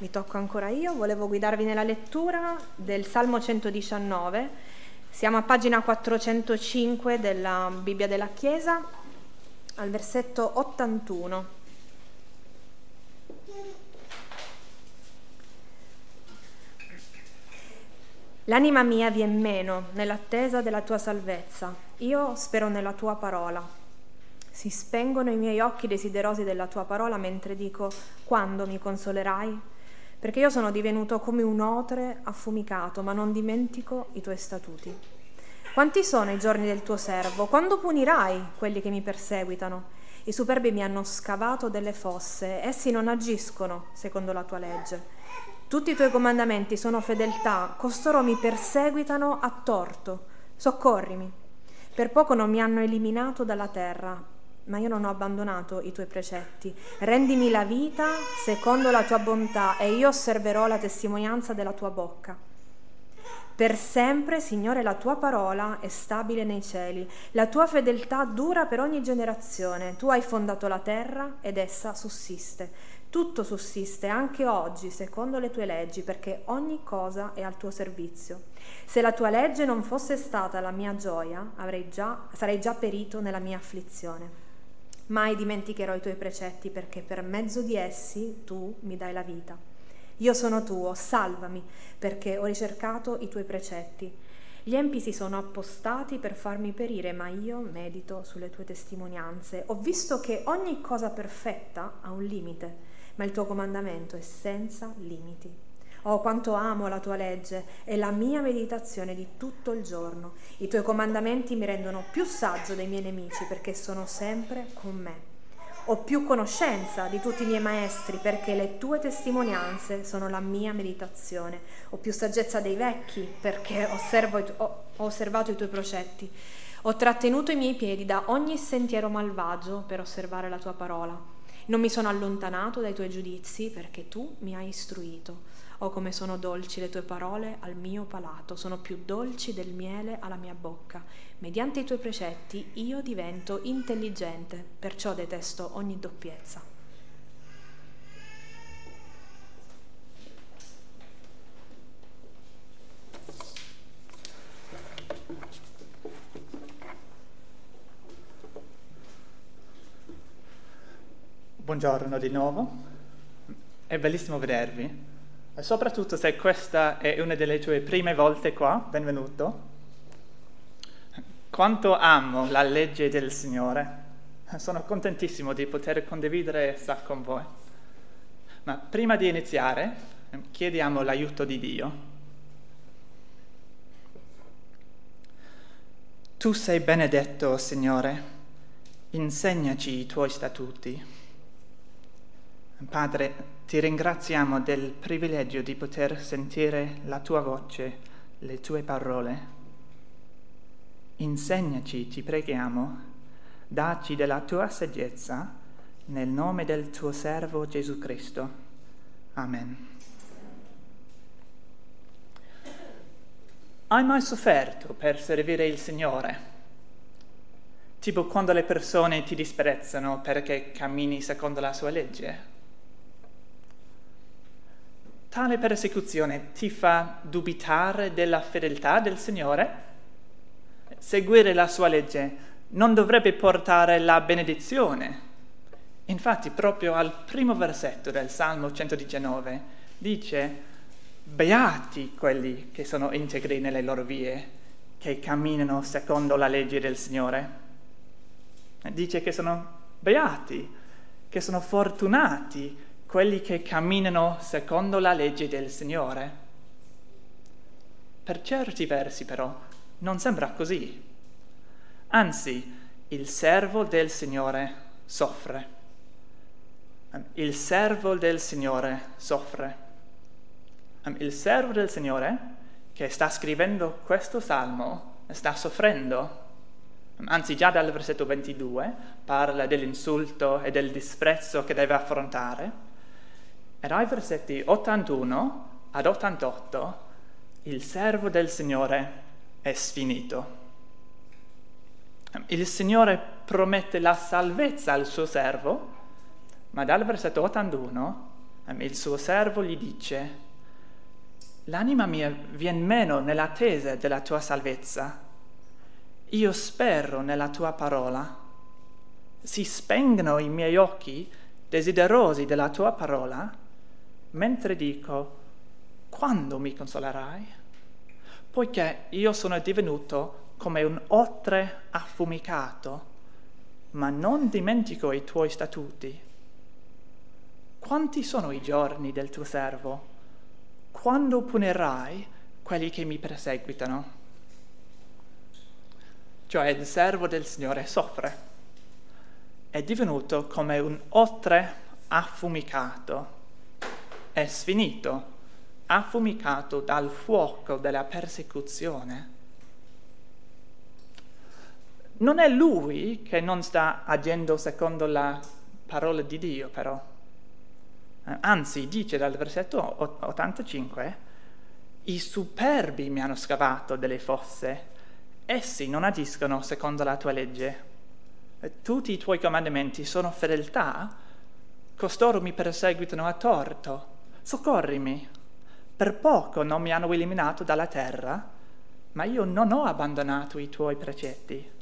mi tocco ancora io, volevo guidarvi nella lettura del Salmo 119. Siamo a pagina 405 della Bibbia della Chiesa, al versetto 81. L'anima mia vien meno nell'attesa della tua salvezza, io spero nella tua parola. Si spengono i miei occhi desiderosi della tua parola mentre dico quando mi consolerai? Perché io sono divenuto come un otre affumicato, ma non dimentico i tuoi statuti. Quanti sono i giorni del tuo servo? Quando punirai quelli che mi perseguitano? I superbi mi hanno scavato delle fosse, essi non agiscono secondo la tua legge. Tutti i tuoi comandamenti sono fedeltà, costoro mi perseguitano a torto. Soccorrimi. Per poco non mi hanno eliminato dalla terra, ma io non ho abbandonato i tuoi precetti. Rendimi la vita secondo la tua bontà e io osserverò la testimonianza della tua bocca. Per sempre, Signore, la tua parola è stabile nei cieli, la tua fedeltà dura per ogni generazione. Tu hai fondato la terra ed essa sussiste. Tutto sussiste anche oggi secondo le tue leggi, perché ogni cosa è al tuo servizio. Se la tua legge non fosse stata la mia gioia, già, sarei già perito nella mia afflizione. Mai dimenticherò i tuoi precetti perché per mezzo di essi tu mi dai la vita. Io sono tuo, salvami perché ho ricercato i tuoi precetti. Gli empi si sono appostati per farmi perire, ma io medito sulle tue testimonianze. Ho visto che ogni cosa perfetta ha un limite, ma il tuo comandamento è senza limiti. Oh, quanto amo la tua legge, è la mia meditazione di tutto il giorno. I tuoi comandamenti mi rendono più saggio dei miei nemici perché sono sempre con me. Ho più conoscenza di tutti i miei maestri perché le tue testimonianze sono la mia meditazione. Ho più saggezza dei vecchi perché ho, ho osservato i tuoi procetti. Ho trattenuto i miei piedi da ogni sentiero malvagio per osservare la tua parola. Non mi sono allontanato dai tuoi giudizi perché tu mi hai istruito. Oh come sono dolci le tue parole al mio palato, sono più dolci del miele alla mia bocca. Mediante i tuoi precetti io divento intelligente, perciò detesto ogni doppiezza. Buongiorno di nuovo, è bellissimo vedervi soprattutto se questa è una delle tue prime volte qua, benvenuto. Quanto amo la legge del Signore. Sono contentissimo di poter condividere essa con voi. Ma prima di iniziare, chiediamo l'aiuto di Dio. Tu sei benedetto, Signore, insegnaci i tuoi statuti. Padre, ti ringraziamo del privilegio di poter sentire la tua voce, le tue parole. Insegnaci, ti preghiamo, dacci della tua saggezza nel nome del tuo servo Gesù Cristo. Amen. Hai mai sofferto per servire il Signore? Tipo quando le persone ti disprezzano perché cammini secondo la sua legge? Tale persecuzione ti fa dubitare della fedeltà del Signore? Seguire la sua legge non dovrebbe portare la benedizione. Infatti, proprio al primo versetto del Salmo 119 dice, Beati quelli che sono integri nelle loro vie, che camminano secondo la legge del Signore. Dice che sono beati, che sono fortunati quelli che camminano secondo la legge del Signore. Per certi versi però non sembra così. Anzi, il servo del Signore soffre. Il servo del Signore soffre. Il servo del Signore che sta scrivendo questo salmo sta soffrendo. Anzi, già dal versetto 22 parla dell'insulto e del disprezzo che deve affrontare e dai versetti 81 ad 88 il servo del Signore è sfinito. Il Signore promette la salvezza al suo servo, ma dal versetto 81 il suo servo gli dice, l'anima mia vien meno nell'attesa della tua salvezza. Io spero nella tua parola. Si spengono i miei occhi desiderosi della tua parola, mentre dico, quando mi consolerai? Poiché io sono divenuto come un otre affumicato, ma non dimentico i tuoi statuti. Quanti sono i giorni del tuo servo? Quando punirai quelli che mi perseguitano? Cioè il servo del Signore soffre, è divenuto come un otre affumicato, è sfinito, affumicato dal fuoco della persecuzione non è lui che non sta agendo secondo la parola di Dio, però. Eh, anzi, dice dal versetto 85, i superbi mi hanno scavato delle fosse, essi non agiscono secondo la tua legge. Eh, tutti i tuoi comandamenti sono fedeltà, costoro mi perseguitano a torto, soccorrimi. Per poco non mi hanno eliminato dalla terra, ma io non ho abbandonato i tuoi precetti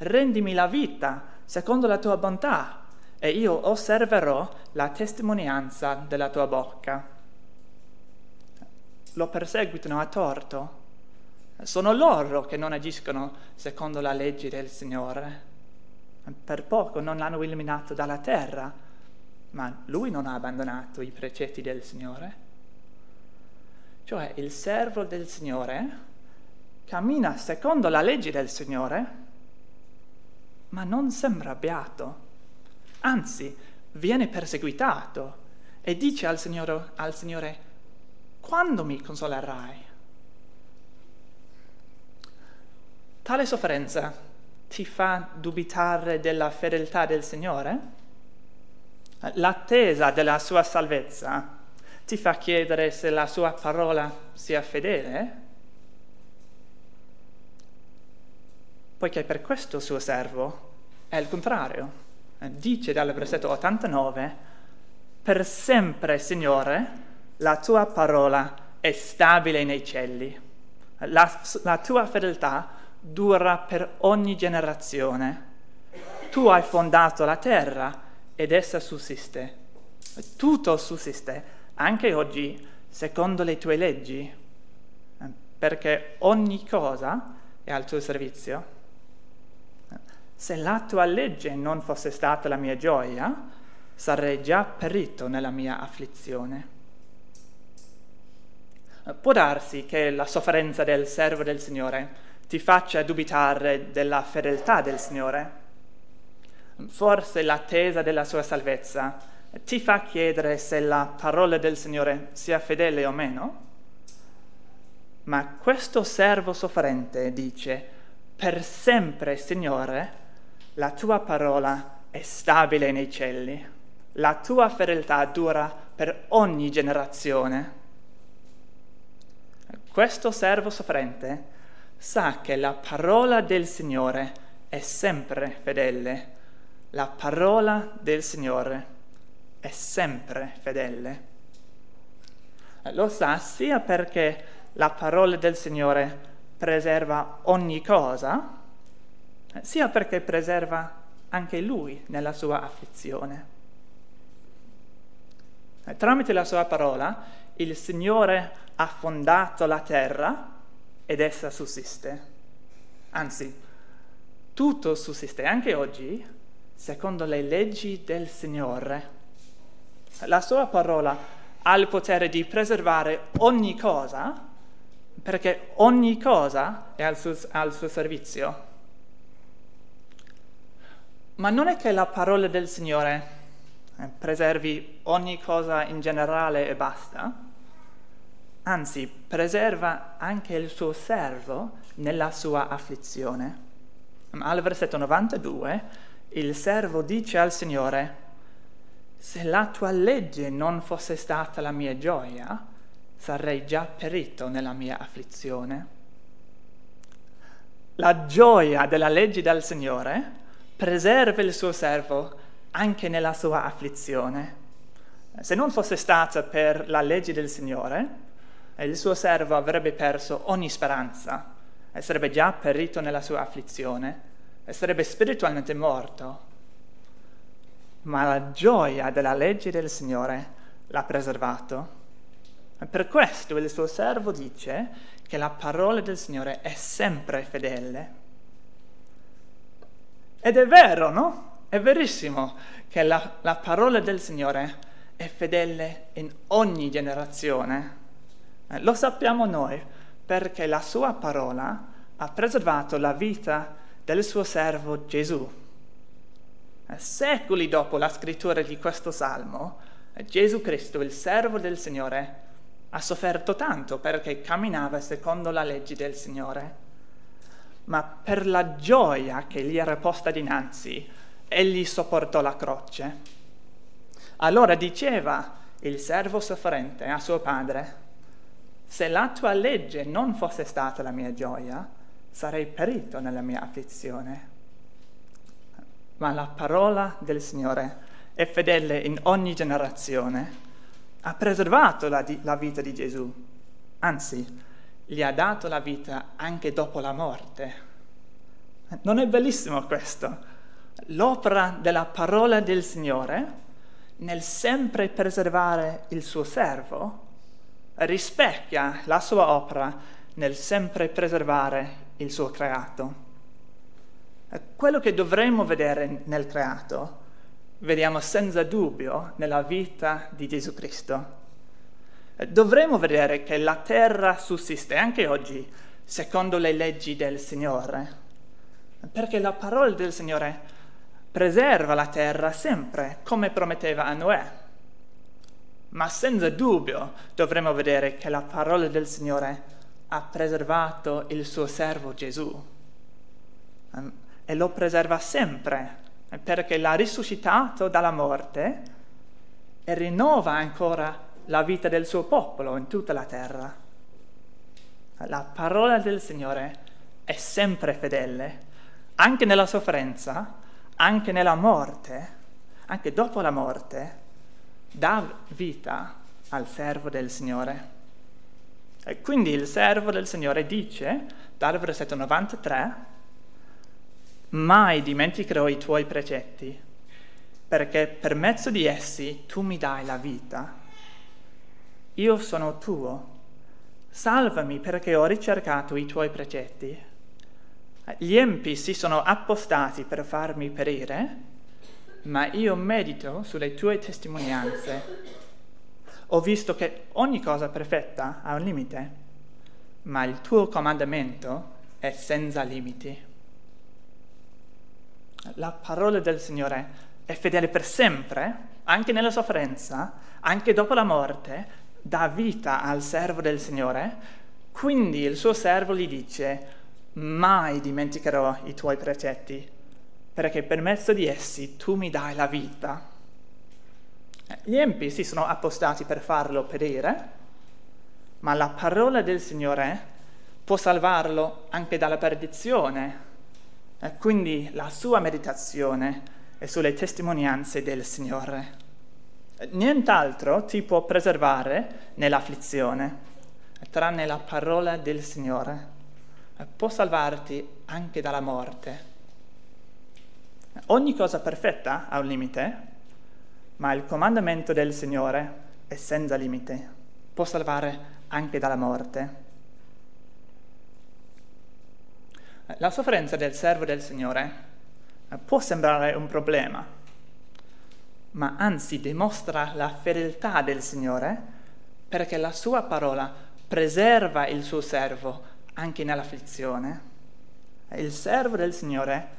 rendimi la vita secondo la tua bontà e io osserverò la testimonianza della tua bocca. Lo perseguitano a torto. Sono loro che non agiscono secondo la legge del Signore. Per poco non l'hanno eliminato dalla terra, ma lui non ha abbandonato i precetti del Signore. Cioè il servo del Signore cammina secondo la legge del Signore, ma non sembra beato, anzi viene perseguitato e dice al Signore, al Signore quando mi consolerai? Tale sofferenza ti fa dubitare della fedeltà del Signore? L'attesa della sua salvezza ti fa chiedere se la sua parola sia fedele? poiché per questo suo servo è il contrario. Dice dal versetto 89, per sempre, Signore, la tua parola è stabile nei cieli, la, la tua fedeltà dura per ogni generazione. Tu hai fondato la terra ed essa sussiste. Tutto sussiste, anche oggi, secondo le tue leggi, perché ogni cosa è al tuo servizio se la tua legge non fosse stata la mia gioia, sarei già perito nella mia afflizione. Può darsi che la sofferenza del servo del Signore ti faccia dubitare della fedeltà del Signore. Forse l'attesa della sua salvezza ti fa chiedere se la parola del Signore sia fedele o meno. Ma questo servo sofferente dice, per sempre, Signore, la tua parola è stabile nei cieli, la tua fedeltà dura per ogni generazione. Questo servo soffrente sa che la parola del Signore è sempre fedele, la parola del Signore è sempre fedele. Lo sa sia perché la parola del Signore preserva ogni cosa, sia perché preserva anche lui nella sua afflizione. Eh, tramite la sua parola il Signore ha fondato la terra ed essa sussiste. Anzi, tutto sussiste anche oggi secondo le leggi del Signore. La sua parola ha il potere di preservare ogni cosa perché ogni cosa è al suo, al suo servizio. Ma non è che la parola del Signore eh, preservi ogni cosa in generale e basta, anzi preserva anche il suo servo nella sua afflizione. Al versetto 92 il servo dice al Signore, se la tua legge non fosse stata la mia gioia, sarei già perito nella mia afflizione. La gioia della legge del Signore preserva il suo servo anche nella sua afflizione. Se non fosse stata per la legge del Signore, il suo servo avrebbe perso ogni speranza e sarebbe già perito nella sua afflizione sarebbe spiritualmente morto. Ma la gioia della legge del Signore l'ha preservato. E per questo il suo servo dice che la parola del Signore è sempre fedele. Ed è vero, no? È verissimo che la, la parola del Signore è fedele in ogni generazione. Eh, lo sappiamo noi perché la sua parola ha preservato la vita del suo servo Gesù. Eh, secoli dopo la scrittura di questo salmo, eh, Gesù Cristo, il servo del Signore, ha sofferto tanto perché camminava secondo la legge del Signore. Ma per la gioia che gli era posta dinanzi, egli sopportò la croce. Allora diceva il servo sofferente a suo padre, se la tua legge non fosse stata la mia gioia, sarei perito nella mia afflizione. Ma la parola del Signore è fedele in ogni generazione ha preservato la, di, la vita di Gesù, anzi gli ha dato la vita anche dopo la morte. Non è bellissimo questo? L'opera della parola del Signore nel sempre preservare il suo servo rispecchia la sua opera nel sempre preservare il suo creato. Quello che dovremmo vedere nel creato vediamo senza dubbio nella vita di Gesù Cristo. Dovremmo vedere che la terra sussiste anche oggi secondo le leggi del Signore, perché la parola del Signore preserva la terra sempre come prometteva a Noè. Ma senza dubbio dovremmo vedere che la parola del Signore ha preservato il suo servo Gesù e lo preserva sempre perché l'ha risuscitato dalla morte e rinnova ancora la vita del suo popolo in tutta la terra. La parola del Signore è sempre fedele, anche nella sofferenza, anche nella morte, anche dopo la morte, dà vita al servo del Signore. E quindi il servo del Signore dice, dal versetto 93, mai dimenticherò i tuoi precetti, perché per mezzo di essi tu mi dai la vita. Io sono tuo. Salvami perché ho ricercato i tuoi precetti. Gli empi si sono appostati per farmi perire, ma io medito sulle tue testimonianze. Ho visto che ogni cosa perfetta ha un limite, ma il tuo comandamento è senza limiti. La parola del Signore è fedele per sempre, anche nella sofferenza, anche dopo la morte, dà vita al servo del Signore. Quindi il suo servo gli dice, mai dimenticherò i tuoi precetti, perché per mezzo di essi tu mi dai la vita. Gli empi si sono appostati per farlo perire, ma la parola del Signore può salvarlo anche dalla perdizione, e quindi la sua meditazione è sulle testimonianze del Signore. Nient'altro ti può preservare nell'afflizione, tranne la parola del Signore. Può salvarti anche dalla morte. Ogni cosa perfetta ha un limite, ma il comandamento del Signore è senza limite. Può salvare anche dalla morte. La sofferenza del servo del Signore può sembrare un problema, ma anzi dimostra la fedeltà del Signore perché la sua parola preserva il suo servo anche nell'afflizione. Il servo del Signore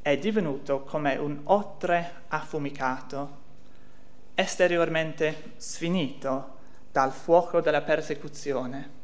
è divenuto come un otre affumicato, esteriormente sfinito dal fuoco della persecuzione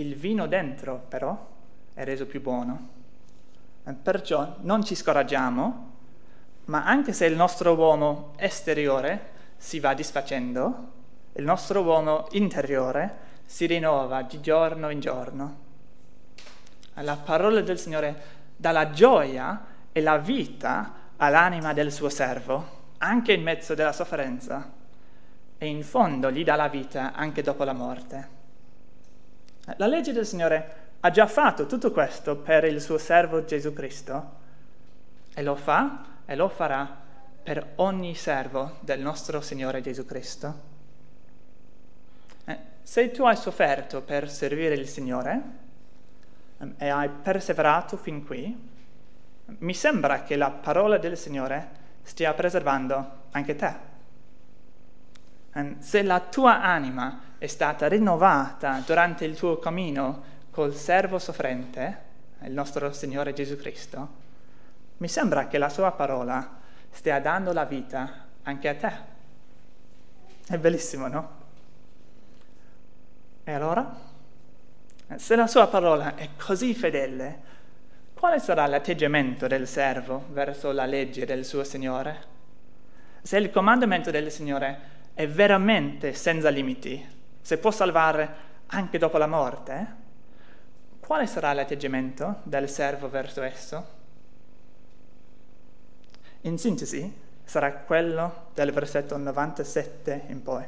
il vino dentro, però, è reso più buono. Perciò non ci scoraggiamo, ma anche se il nostro uomo esteriore si va disfacendo, il nostro uomo interiore si rinnova di giorno in giorno. La parola del Signore dà la gioia e la vita all'anima del suo servo, anche in mezzo della sofferenza e in fondo gli dà la vita anche dopo la morte. La legge del Signore ha già fatto tutto questo per il suo servo Gesù Cristo e lo fa e lo farà per ogni servo del nostro Signore Gesù Cristo. Eh, se tu hai sofferto per servire il Signore eh, e hai perseverato fin qui, mi sembra che la parola del Signore stia preservando anche te. Eh, se la tua anima è stata rinnovata durante il tuo cammino col servo soffrente, il nostro Signore Gesù Cristo, mi sembra che la sua parola stia dando la vita anche a te. È bellissimo, no? E allora? Se la sua parola è così fedele, quale sarà l'atteggiamento del servo verso la legge del suo Signore? Se il comandamento del Signore è veramente senza limiti, se può salvare anche dopo la morte, quale sarà l'atteggiamento del servo verso esso? In sintesi, sarà quello del versetto 97 in poi.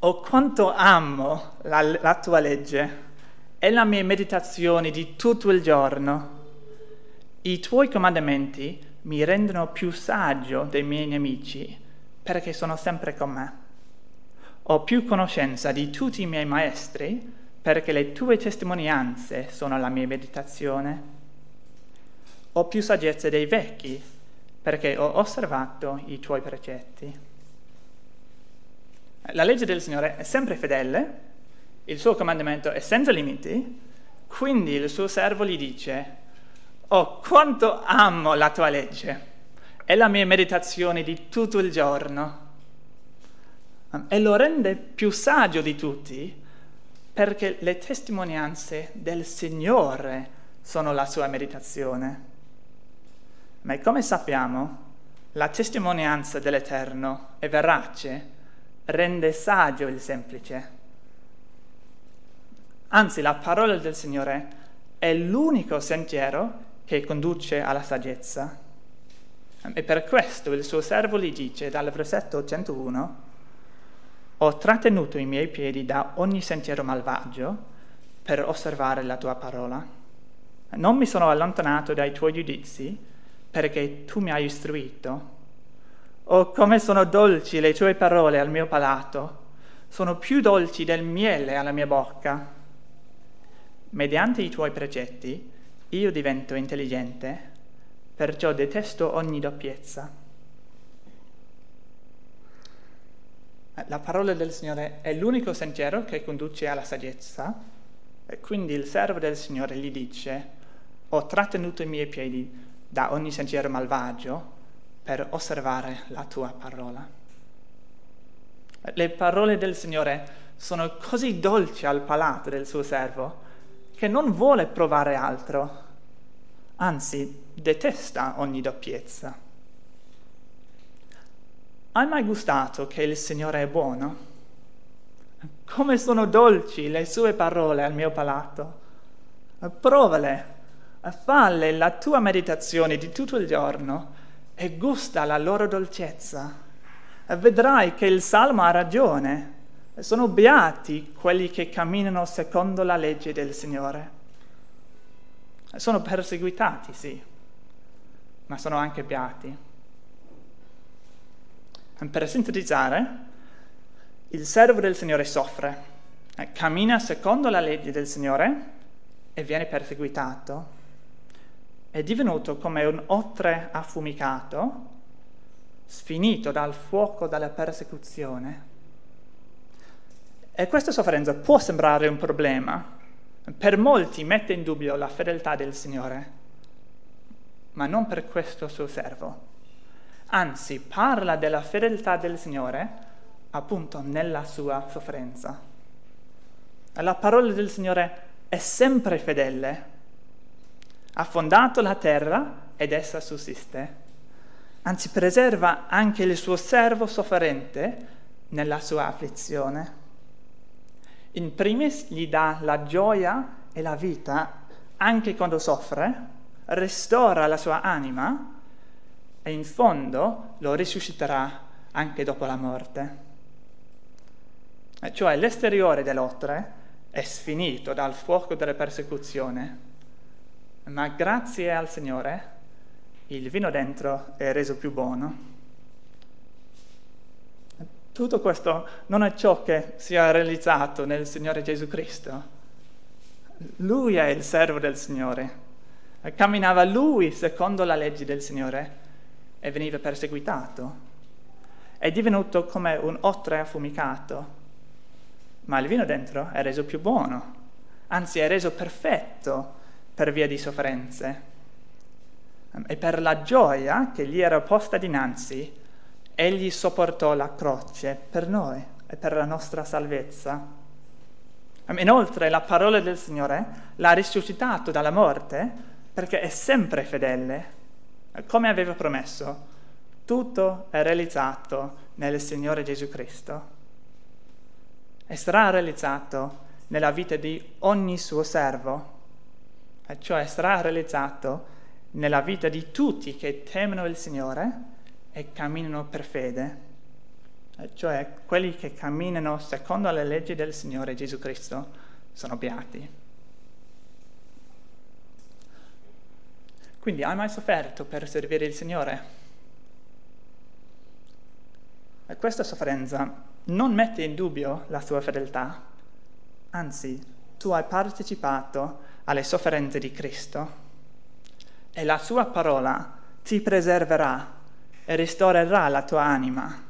Oh, quanto amo la, la tua legge e la mia meditazione di tutto il giorno. I tuoi comandamenti mi rendono più saggio dei miei nemici perché sono sempre con me. Ho più conoscenza di tutti i miei maestri perché le tue testimonianze sono la mia meditazione ho più saggezza dei vecchi, perché ho osservato i tuoi precetti. La legge del Signore è sempre fedele, il suo comandamento è senza limiti, quindi il suo servo gli dice, oh quanto amo la tua legge, è la mia meditazione di tutto il giorno. E lo rende più saggio di tutti perché le testimonianze del Signore sono la sua meditazione. Ma come sappiamo, la testimonianza dell'Eterno è verace, rende saggio il semplice. Anzi, la parola del Signore è l'unico sentiero che conduce alla saggezza. E per questo il suo servo gli dice dal versetto 101, ho trattenuto i miei piedi da ogni sentiero malvagio per osservare la tua parola. Non mi sono allontanato dai tuoi giudizi, perché tu mi hai istruito. Oh, come sono dolci le tue parole al mio palato, sono più dolci del miele alla mia bocca. Mediante i tuoi precetti io divento intelligente, perciò detesto ogni doppiezza. La parola del Signore è l'unico sentiero che conduce alla saggezza e quindi il servo del Signore gli dice, ho trattenuto i miei piedi da ogni sentiero malvagio per osservare la tua parola. Le parole del Signore sono così dolci al palato del suo servo che non vuole provare altro, anzi detesta ogni doppiezza. Hai mai gustato che il Signore è buono? Come sono dolci le sue parole al mio palato? Provale falle la tua meditazione di tutto il giorno e gusta la loro dolcezza. Vedrai che il Salmo ha ragione. Sono beati quelli che camminano secondo la legge del Signore. Sono perseguitati, sì, ma sono anche beati. Per sintetizzare, il servo del Signore soffre, cammina secondo la legge del Signore e viene perseguitato è divenuto come un otre affumicato, sfinito dal fuoco della persecuzione. E questa sofferenza può sembrare un problema. Per molti mette in dubbio la fedeltà del Signore, ma non per questo suo servo. Anzi, parla della fedeltà del Signore appunto nella sua sofferenza. La parola del Signore è sempre fedele ha fondato la terra ed essa sussiste. Anzi, preserva anche il suo servo sofferente nella sua afflizione. In primis gli dà la gioia e la vita anche quando soffre, ristora la sua anima e in fondo lo risusciterà anche dopo la morte. E cioè l'esteriore dell'otre è sfinito dal fuoco della persecuzione, ma grazie al Signore il vino dentro è reso più buono. Tutto questo non è ciò che si è realizzato nel Signore Gesù Cristo. Lui è il servo del Signore. Camminava lui secondo la legge del Signore e veniva perseguitato. È divenuto come un otre affumicato, ma il vino dentro è reso più buono, anzi è reso perfetto per via di sofferenze. E per la gioia che gli era posta dinanzi, egli sopportò la croce per noi e per la nostra salvezza. Inoltre la parola del Signore l'ha risuscitato dalla morte perché è sempre fedele. Come aveva promesso, tutto è realizzato nel Signore Gesù Cristo e sarà realizzato nella vita di ogni suo servo, e cioè sarà realizzato nella vita di tutti che temono il Signore e camminano per fede, e cioè quelli che camminano secondo le leggi del Signore Gesù Cristo sono beati. Quindi hai mai sofferto per servire il Signore? E questa sofferenza non mette in dubbio la tua fedeltà, anzi tu hai partecipato alle sofferenze di Cristo e la sua parola ti preserverà e ristorerà la tua anima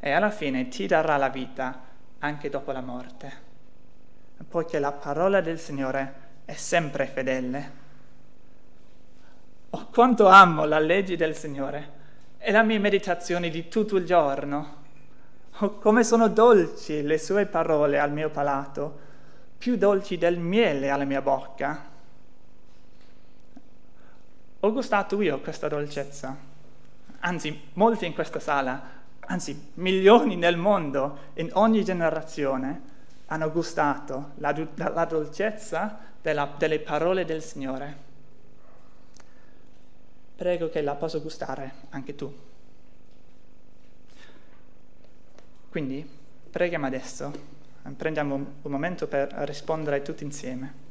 e alla fine ti darà la vita anche dopo la morte, poiché la parola del Signore è sempre fedele. Oh, quanto amo la legge del Signore e la mia meditazione di tutto il giorno. Oh, come sono dolci le sue parole al mio palato, più dolci del miele alla mia bocca. Ho gustato io questa dolcezza, anzi molti in questa sala, anzi milioni nel mondo, in ogni generazione, hanno gustato la, la dolcezza della, delle parole del Signore prego che la possa gustare anche tu. Quindi preghiamo adesso, prendiamo un momento per rispondere tutti insieme.